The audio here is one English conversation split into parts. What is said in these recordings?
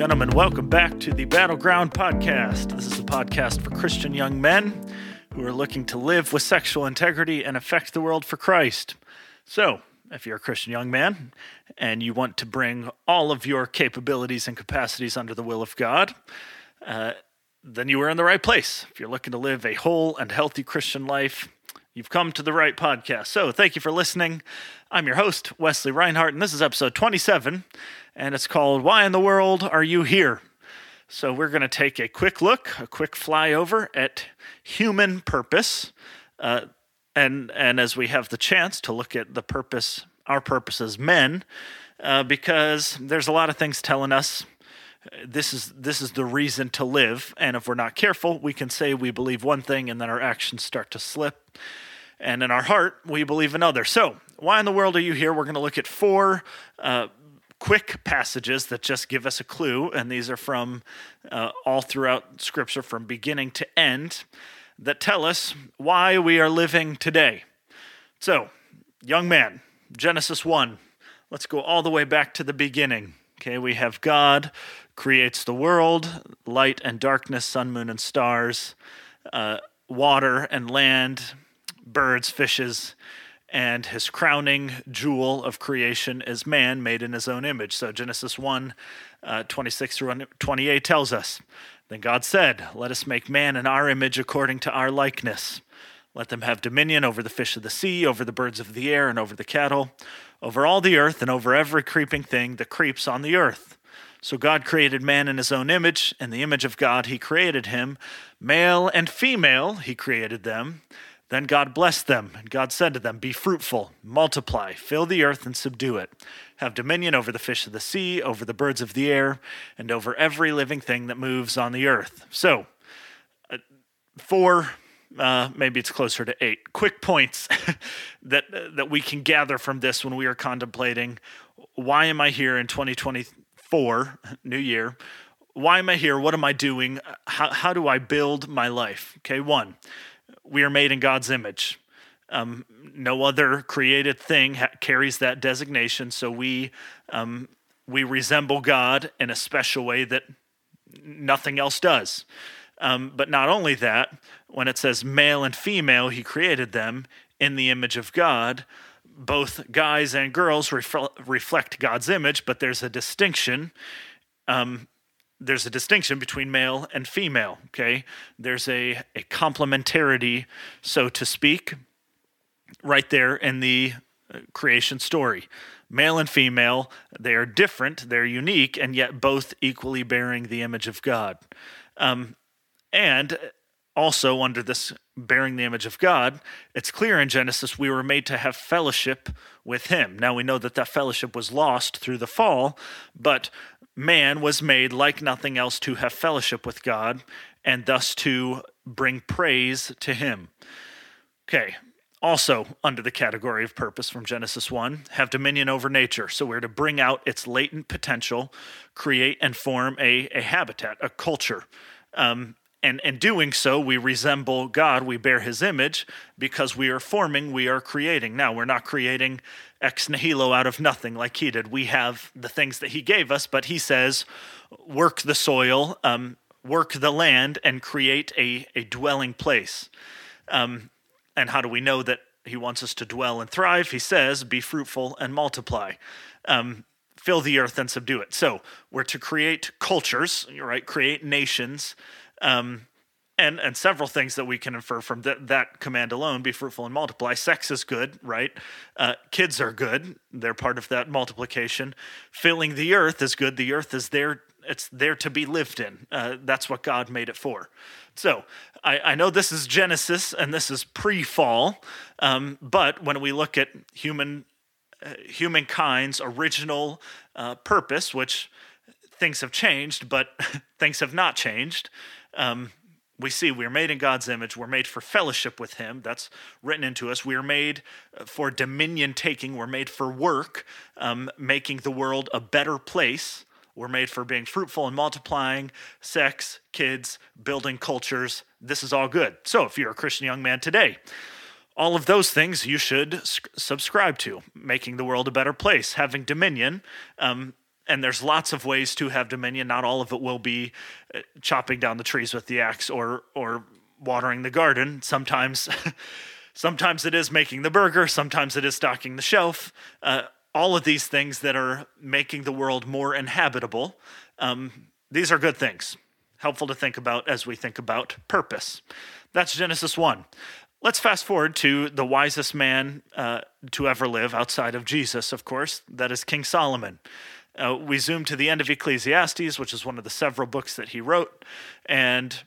gentlemen, welcome back to the Battleground Podcast. This is a podcast for Christian young men who are looking to live with sexual integrity and affect the world for Christ. So, if you're a Christian young man and you want to bring all of your capabilities and capacities under the will of God, uh, then you are in the right place. If you're looking to live a whole and healthy Christian life, you've come to the right podcast. So, thank you for listening. I'm your host, Wesley Reinhardt, and this is episode 27, and it's called Why in the World Are You Here? So, we're going to take a quick look, a quick flyover at human purpose. Uh, and, and as we have the chance to look at the purpose, our purpose as men, uh, because there's a lot of things telling us this is this is the reason to live. And if we're not careful we can say we believe one thing and then our actions start to slip. And in our heart we believe another. So why in the world are you here? We're going to look at four uh, quick passages that just give us a clue. And these are from uh, all throughout scripture from beginning to end that tell us why we are living today. So young man genesis 1 let's go all the way back to the beginning. Okay, we have God creates the world, light and darkness, sun, moon, and stars, uh, water and land, birds, fishes, and his crowning jewel of creation is man made in his own image. So Genesis 1 uh, 26 through 28 tells us Then God said, Let us make man in our image according to our likeness. Let them have dominion over the fish of the sea, over the birds of the air, and over the cattle, over all the earth, and over every creeping thing that creeps on the earth. So God created man in his own image. In the image of God, he created him. Male and female, he created them. Then God blessed them, and God said to them, Be fruitful, multiply, fill the earth, and subdue it. Have dominion over the fish of the sea, over the birds of the air, and over every living thing that moves on the earth. So, uh, four, uh, maybe it's closer to eight, quick points that, uh, that we can gather from this when we are contemplating why am I here in 2020, four, new year. Why am I here? What am I doing? How, how do I build my life? Okay, one, we are made in God's image. Um, no other created thing ha- carries that designation, so we um, we resemble God in a special way that nothing else does. Um, but not only that, when it says male and female, He created them in the image of God both guys and girls reflect God's image, but there's a distinction. Um, there's a distinction between male and female. Okay, there's a a complementarity, so to speak, right there in the uh, creation story. Male and female, they are different, they're unique, and yet both equally bearing the image of God. Um, and also under this bearing the image of God, it's clear in Genesis we were made to have fellowship with Him. Now we know that that fellowship was lost through the fall, but man was made like nothing else to have fellowship with God and thus to bring praise to Him. Okay, also under the category of purpose from Genesis 1, have dominion over nature. So we're to bring out its latent potential, create and form a, a habitat, a culture. Um, and in doing so, we resemble God. We bear his image because we are forming, we are creating. Now, we're not creating ex nihilo out of nothing like he did. We have the things that he gave us, but he says, work the soil, um, work the land, and create a, a dwelling place. Um, and how do we know that he wants us to dwell and thrive? He says, be fruitful and multiply. Um, fill the earth and subdue it. So we're to create cultures, right? Create nations um, and and several things that we can infer from th- that command alone: be fruitful and multiply. Sex is good, right? Uh, kids are good; they're part of that multiplication. Filling the earth is good. The earth is there; it's there to be lived in. Uh, that's what God made it for. So I, I, know this is Genesis and this is pre-fall, um, but when we look at human uh, humankind's original uh, purpose, which things have changed, but things have not changed um, we see we are made in God's image. We're made for fellowship with Him. That's written into us. We are made uh, for dominion taking. We're made for work, um, making the world a better place. We're made for being fruitful and multiplying, sex, kids, building cultures. This is all good. So, if you're a Christian young man today, all of those things you should subscribe to making the world a better place, having dominion, um, and there's lots of ways to have dominion. Not all of it will be uh, chopping down the trees with the axe or or watering the garden. Sometimes, sometimes it is making the burger. Sometimes it is stocking the shelf. Uh, all of these things that are making the world more inhabitable. Um, these are good things, helpful to think about as we think about purpose. That's Genesis 1. Let's fast forward to the wisest man uh, to ever live outside of Jesus, of course. That is King Solomon. Uh, we zoom to the end of Ecclesiastes, which is one of the several books that he wrote, and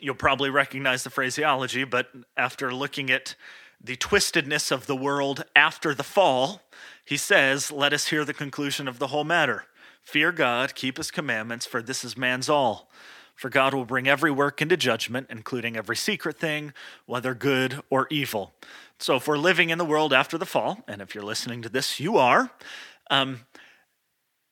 you'll probably recognize the phraseology, but after looking at the twistedness of the world after the fall, he says, Let us hear the conclusion of the whole matter. Fear God, keep his commandments, for this is man's all. For God will bring every work into judgment, including every secret thing, whether good or evil. So, if we're living in the world after the fall, and if you're listening to this, you are, um,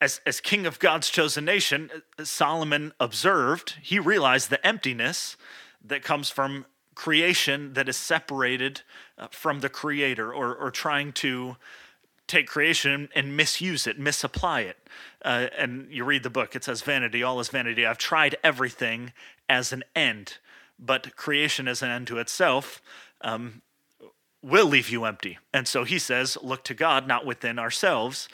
as, as king of God's chosen nation, Solomon observed, he realized the emptiness that comes from creation that is separated uh, from the creator or, or trying to take creation and misuse it, misapply it. Uh, and you read the book, it says, Vanity, all is vanity. I've tried everything as an end, but creation as an end to itself um, will leave you empty. And so he says, Look to God, not within ourselves.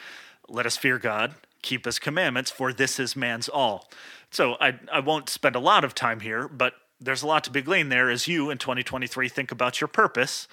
Let us fear God, keep his commandments, for this is man's all. So I, I won't spend a lot of time here, but there's a lot to be gleaned there as you in 2023 think about your purpose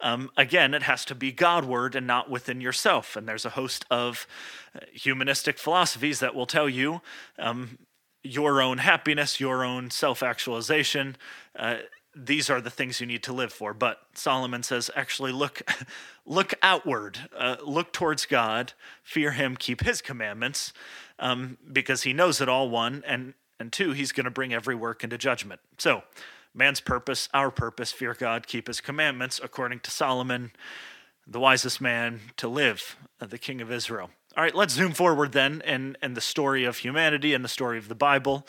um, again, it has to be Godward and not within yourself. And there's a host of uh, humanistic philosophies that will tell you um, your own happiness, your own self actualization. Uh, these are the things you need to live for. But Solomon says, actually, look, look outward, uh, look towards God, fear Him, keep His commandments, um, because He knows it all. One and and two, He's going to bring every work into judgment. So man's purpose, our purpose, fear God, keep his commandments, according to Solomon, the wisest man to live, uh, the king of Israel. All right, let's zoom forward then and and the story of humanity and the story of the Bible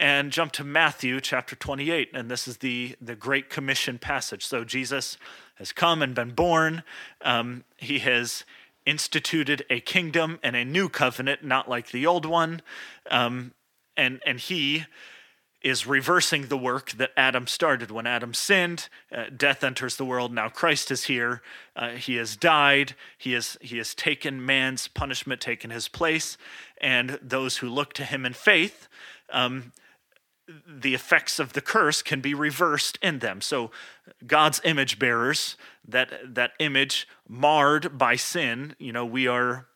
and jump to Matthew chapter 28. And this is the, the Great Commission passage. So Jesus has come and been born. Um, he has instituted a kingdom and a new covenant, not like the old one. Um, and, and he is reversing the work that Adam started. When Adam sinned, uh, death enters the world. Now Christ is here. Uh, he has died. He has, he has taken man's punishment, taken his place. And those who look to him in faith, um, the effects of the curse can be reversed in them. So God's image bearers, that, that image marred by sin, you know, we are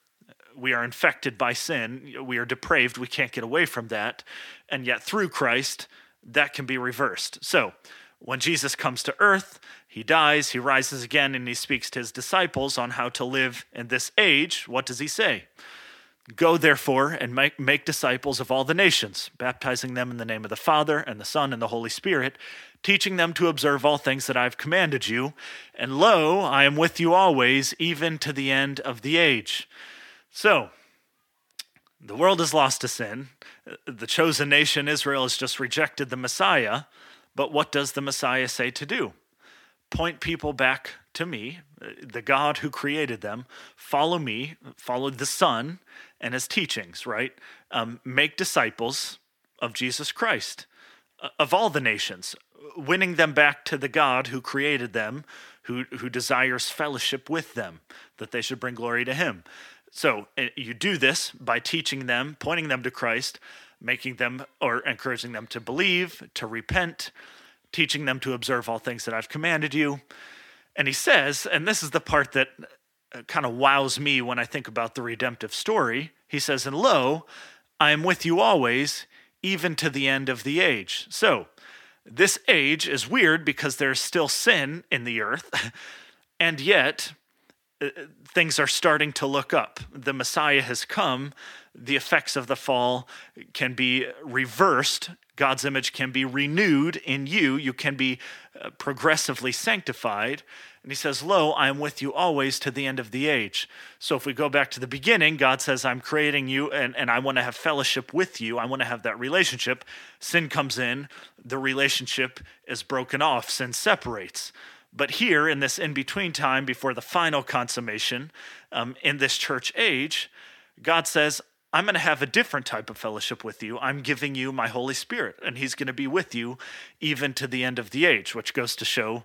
we are infected by sin, we are depraved, we can't get away from that. And yet, through Christ, that can be reversed. So, when Jesus comes to earth, he dies, he rises again, and he speaks to his disciples on how to live in this age. What does he say? Go, therefore, and make, make disciples of all the nations, baptizing them in the name of the Father, and the Son, and the Holy Spirit, teaching them to observe all things that I have commanded you. And lo, I am with you always, even to the end of the age. So, the world is lost to sin. The chosen nation, Israel, has just rejected the Messiah. But what does the Messiah say to do? Point people back to me, the God who created them. Follow me, follow the Son and his teachings, right? Um, make disciples of Jesus Christ, uh, of all the nations, winning them back to the God who created them, who, who desires fellowship with them, that they should bring glory to him. So eh, you do this by teaching them, pointing them to Christ, making them or encouraging them to believe, to repent, teaching them to observe all things that I've commanded you. And he says, and this is the part that uh, kind of wows me when I think about the redemptive story. He says, And lo, I am with you always, even to the end of the age. So, this age is weird because there's still sin in the earth, and yet uh, things are starting to look up. The Messiah has come. The effects of the fall can be reversed. God's image can be renewed in you. You can be uh, progressively sanctified. And he says, Lo, I am with you always to the end of the age. So if we go back to the beginning, God says, I'm creating you and, and I want to have fellowship with you. I want to have that relationship. Sin comes in, the relationship is broken off, sin separates. But here, in this in between time before the final consummation um, in this church age, God says, I'm going to have a different type of fellowship with you. I'm giving you my Holy Spirit, and He's going to be with you even to the end of the age, which goes to show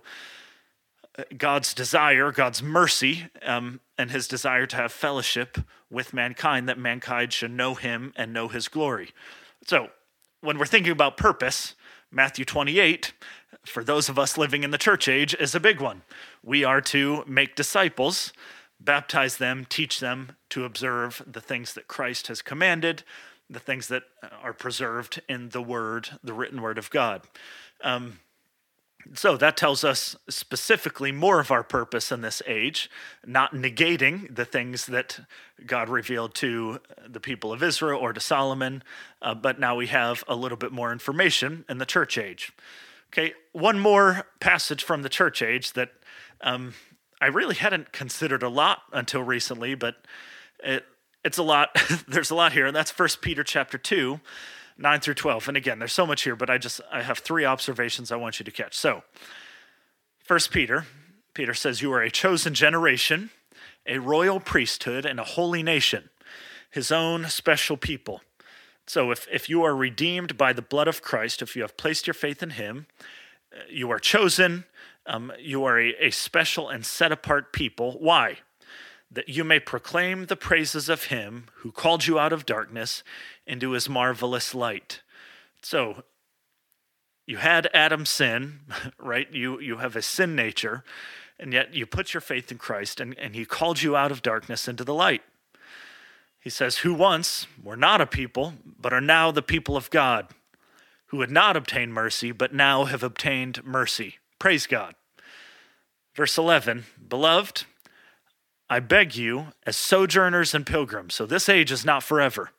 uh, God's desire, God's mercy, um, and His desire to have fellowship with mankind, that mankind should know Him and know His glory. So, when we're thinking about purpose, Matthew 28, for those of us living in the church age, is a big one. We are to make disciples baptize them, teach them to observe the things that Christ has commanded, the things that are preserved in the Word, the written Word of God. Um, so that tells us specifically more of our purpose in this age, not negating the things that God revealed to the people of Israel or to Solomon, uh, but now we have a little bit more information in the church age. Okay, one more passage from the church age that um, I really hadn't considered a lot until recently, but it, it's a lot. there's a lot here, and that's First Peter chapter two, nine through twelve. And again, there's so much here, but I just I have three observations I want you to catch. So, First Peter, Peter says, "You are a chosen generation, a royal priesthood, and a holy nation, His own special people." So, if if you are redeemed by the blood of Christ, if you have placed your faith in Him, you are chosen um, you are a, a special and set apart people. Why? That you may proclaim the praises of him who called you out of darkness into his marvelous light. So, you had Adam's sin, right? You, you have a sin nature, and yet you put your faith in Christ, and, and he called you out of darkness into the light. He says, Who once were not a people, but are now the people of God, who had not obtained mercy, but now have obtained mercy. Praise God. Verse 11 Beloved, I beg you, as sojourners and pilgrims, so this age is not forever,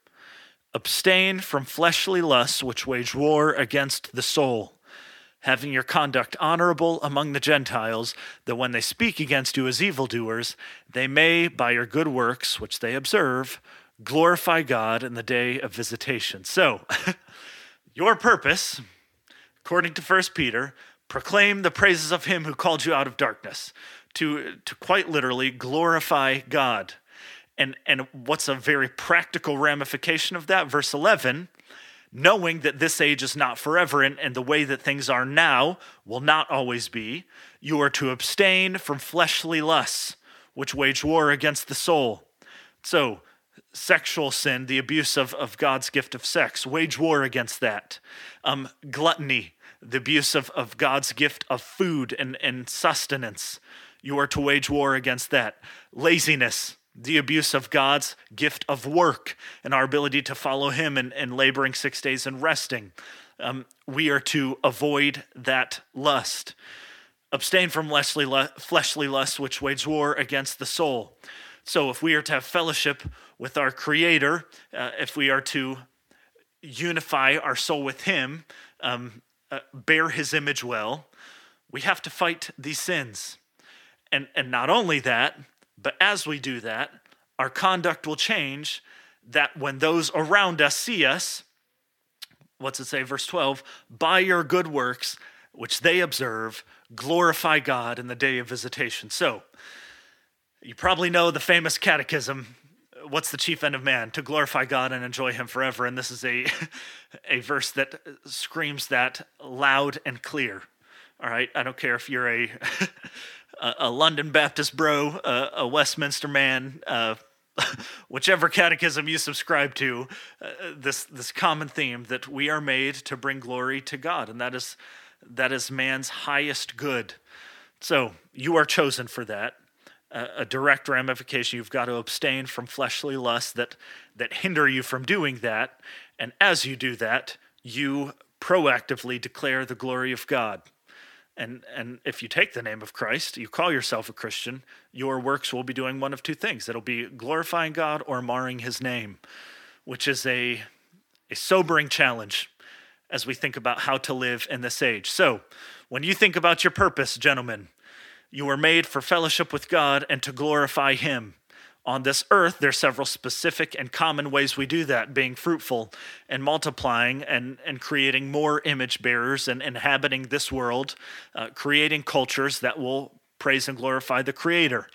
abstain from fleshly lusts which wage war against the soul, having your conduct honorable among the Gentiles, that when they speak against you as evildoers, they may, by your good works which they observe, glorify God in the day of visitation. So, your purpose, according to 1 Peter, proclaim the praises of him who called you out of darkness, to, to quite literally glorify God. And, and what's a very practical ramification of that? Verse 11 knowing that this age is not forever and, and the way that things are now will not always be, you are to abstain from fleshly lusts, which wage war against the soul. So, sexual sin, the abuse of, of God's gift of sex, wage war against that. Um, gluttony, the abuse of, of God's gift of food and, and sustenance. You are to wage war against that. Laziness, the abuse of God's gift of work and our ability to follow Him and, and laboring six days and resting. Um, we are to avoid that lust. Abstain from fleshly, fleshly lust, which wage war against the soul. So, if we are to have fellowship with our Creator, uh, if we are to unify our soul with Him, um, uh, bear his image well, we have to fight these sins. And, and not only that, but as we do that, our conduct will change that when those around us see us, what's it say, verse 12, by your good works, which they observe, glorify God in the day of visitation. So, you probably know the famous catechism what's the chief end of man? To glorify god and enjoy him forever. And this is a a verse that screams that loud and clear. All right? I don't care if you're a a london baptist bro a, a westminster man uh, whichever catechism you subscribe to uh, this this common theme that we are made to bring glory to god. And that is that is man's highest good. So you are chosen for that a, direct ramification. You've got to abstain from fleshly lusts that that hinder you from doing that. And as you do that, you proactively declare the glory of God. And and if you take the name of Christ, you call yourself a Christian, your works will be doing one of two things. It'll be glorifying God or marring his name, which is a a sobering challenge as we think about how to live in this age. So, when you think about your purpose, gentlemen, you were made for fellowship with God and to glorify Him. On this earth, there are several specific and common ways we do that being fruitful and multiplying and, and creating more image bearers and inhabiting this world, uh, creating cultures that will praise and glorify the Creator.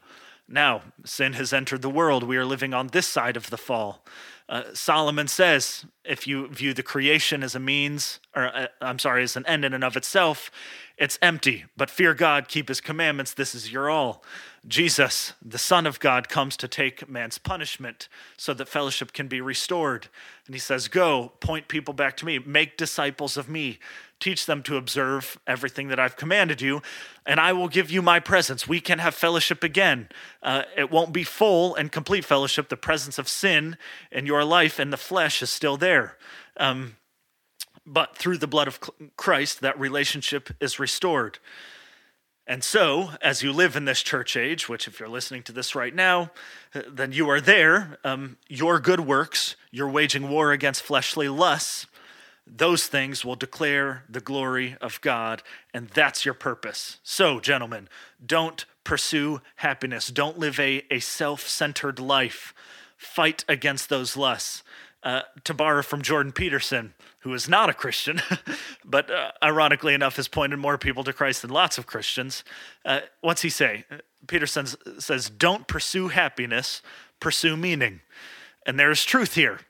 Now, sin has entered the world. We are living on this side of the fall. Uh, Solomon says if you view the creation as a means, or uh, I'm sorry, as an end in and of itself, it's empty. But fear God, keep his commandments. This is your all. Jesus, the Son of God, comes to take man's punishment so that fellowship can be restored. And he says, Go, point people back to me, make disciples of me, teach them to observe everything that I've commanded you, and I will give you my presence. We can have fellowship again. Uh, it won't be full and complete fellowship. The presence of sin in your life and the flesh is still there. Um, but through the blood of Christ, that relationship is restored. And so, as you live in this church age, which if you're listening to this right now, uh, then you are there, um, your good works, you're waging war against fleshly lusts, those things will declare the glory of God, and that's your purpose. So, gentlemen, don't pursue happiness. Don't live a, a self centered life. Fight against those lusts. Uh, to borrow from Jordan Peterson, who is not a Christian, but uh, ironically enough has pointed more people to Christ than lots of Christians. Uh, what's he say? Peterson says, Don't pursue happiness, pursue meaning. And there is truth here.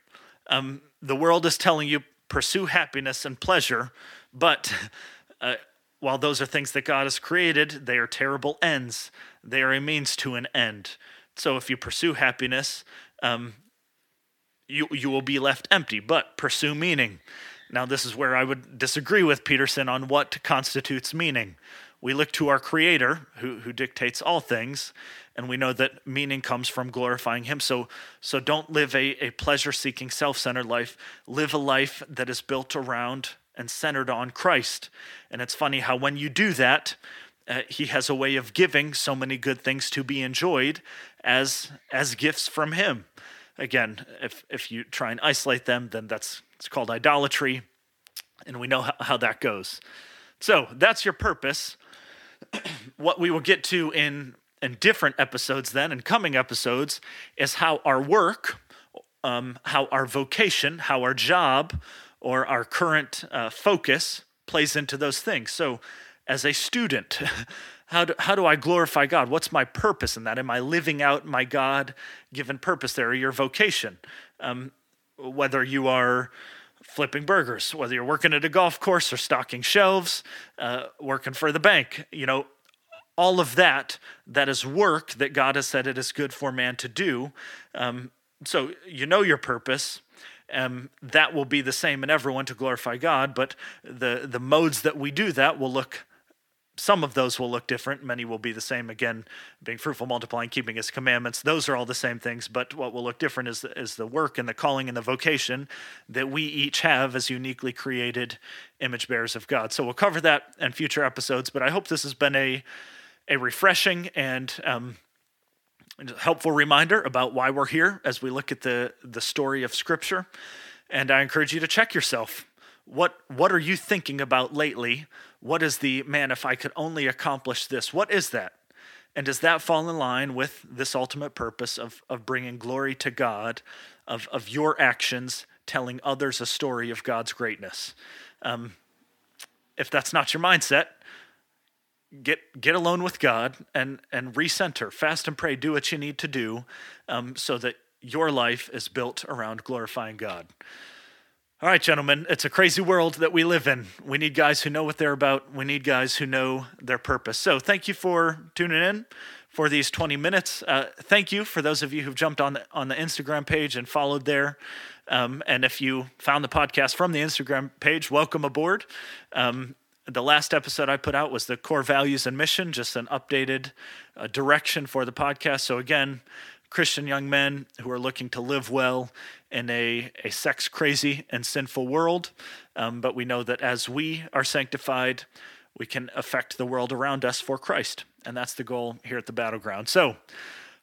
Um, the world is telling you pursue happiness and pleasure, but uh, while those are things that God has created, they are terrible ends. They are a means to an end. So if you pursue happiness, um, you you will be left empty. But pursue meaning. Now, this is where I would disagree with Peterson on what constitutes meaning. We look to our Creator, who, who dictates all things, and we know that meaning comes from glorifying him. So so don't live a, a pleasure-seeking self-centered life. Live a life that is built around and centered on christ. And it's funny how when you do that uh, he has a way of giving so many good things to be enjoyed as as gifts from him. Again if if you try and isolate them then that's it's called idolatry and we know how, how that goes. So that's your purpose what we will get to in in different episodes then and coming episodes is how our work, um, how our vocation, how our job, or our current uh, focus plays into those things. So, as a student, how do, how do I glorify God? What's my purpose in that? Am I living out my God given purpose there, or your vocation? Um, whether you are flipping burgers, whether you're working at a golf course or stocking shelves, uh, working for the bank, you know, all of that that is work that God has said it is good for man to do. Um, so you know your purpose. Um, that will be the same in everyone to glorify God, but the the modes that we do that will look. Some of those will look different. Many will be the same. Again, being fruitful, multiplying, keeping His commandments. Those are all the same things. But what will look different is is the work and the calling and the vocation that we each have as uniquely created image bearers of God. So we'll cover that in future episodes. But I hope this has been a a refreshing and um, helpful reminder about why we're here as we look at the, the story of Scripture. And I encourage you to check yourself. What, what are you thinking about lately? What is the, man, if I could only accomplish this? What is that? And does that fall in line with this ultimate purpose of, of bringing glory to God, of, of your actions telling others a story of God's greatness? Um, if that's not your mindset, get get alone with God and and recenter, fast and pray, do what you need to do, um, so that your life is built around glorifying God. All right, gentlemen, it's a crazy world that we live in. We need guys who know what they're about. We need guys who know their purpose. So, thank you for tuning in for these 20 minutes. Uh, thank you for those of you who've jumped on the on the Instagram page and followed there. Um, and if you found the podcast from the Instagram page, welcome aboard. Um, the last episode I put out was the core values and mission, just an updated uh, direction for the podcast. So, again, Christian young men who are looking to live well in a, a sex crazy and sinful world. Um, but we know that as we are sanctified, we can affect the world around us for Christ. And that's the goal here at the battleground. So,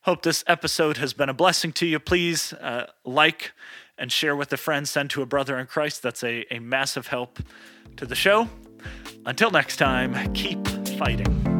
hope this episode has been a blessing to you. Please uh, like and share with a friend, send to a brother in Christ. That's a, a massive help to the show. Until next time, keep fighting.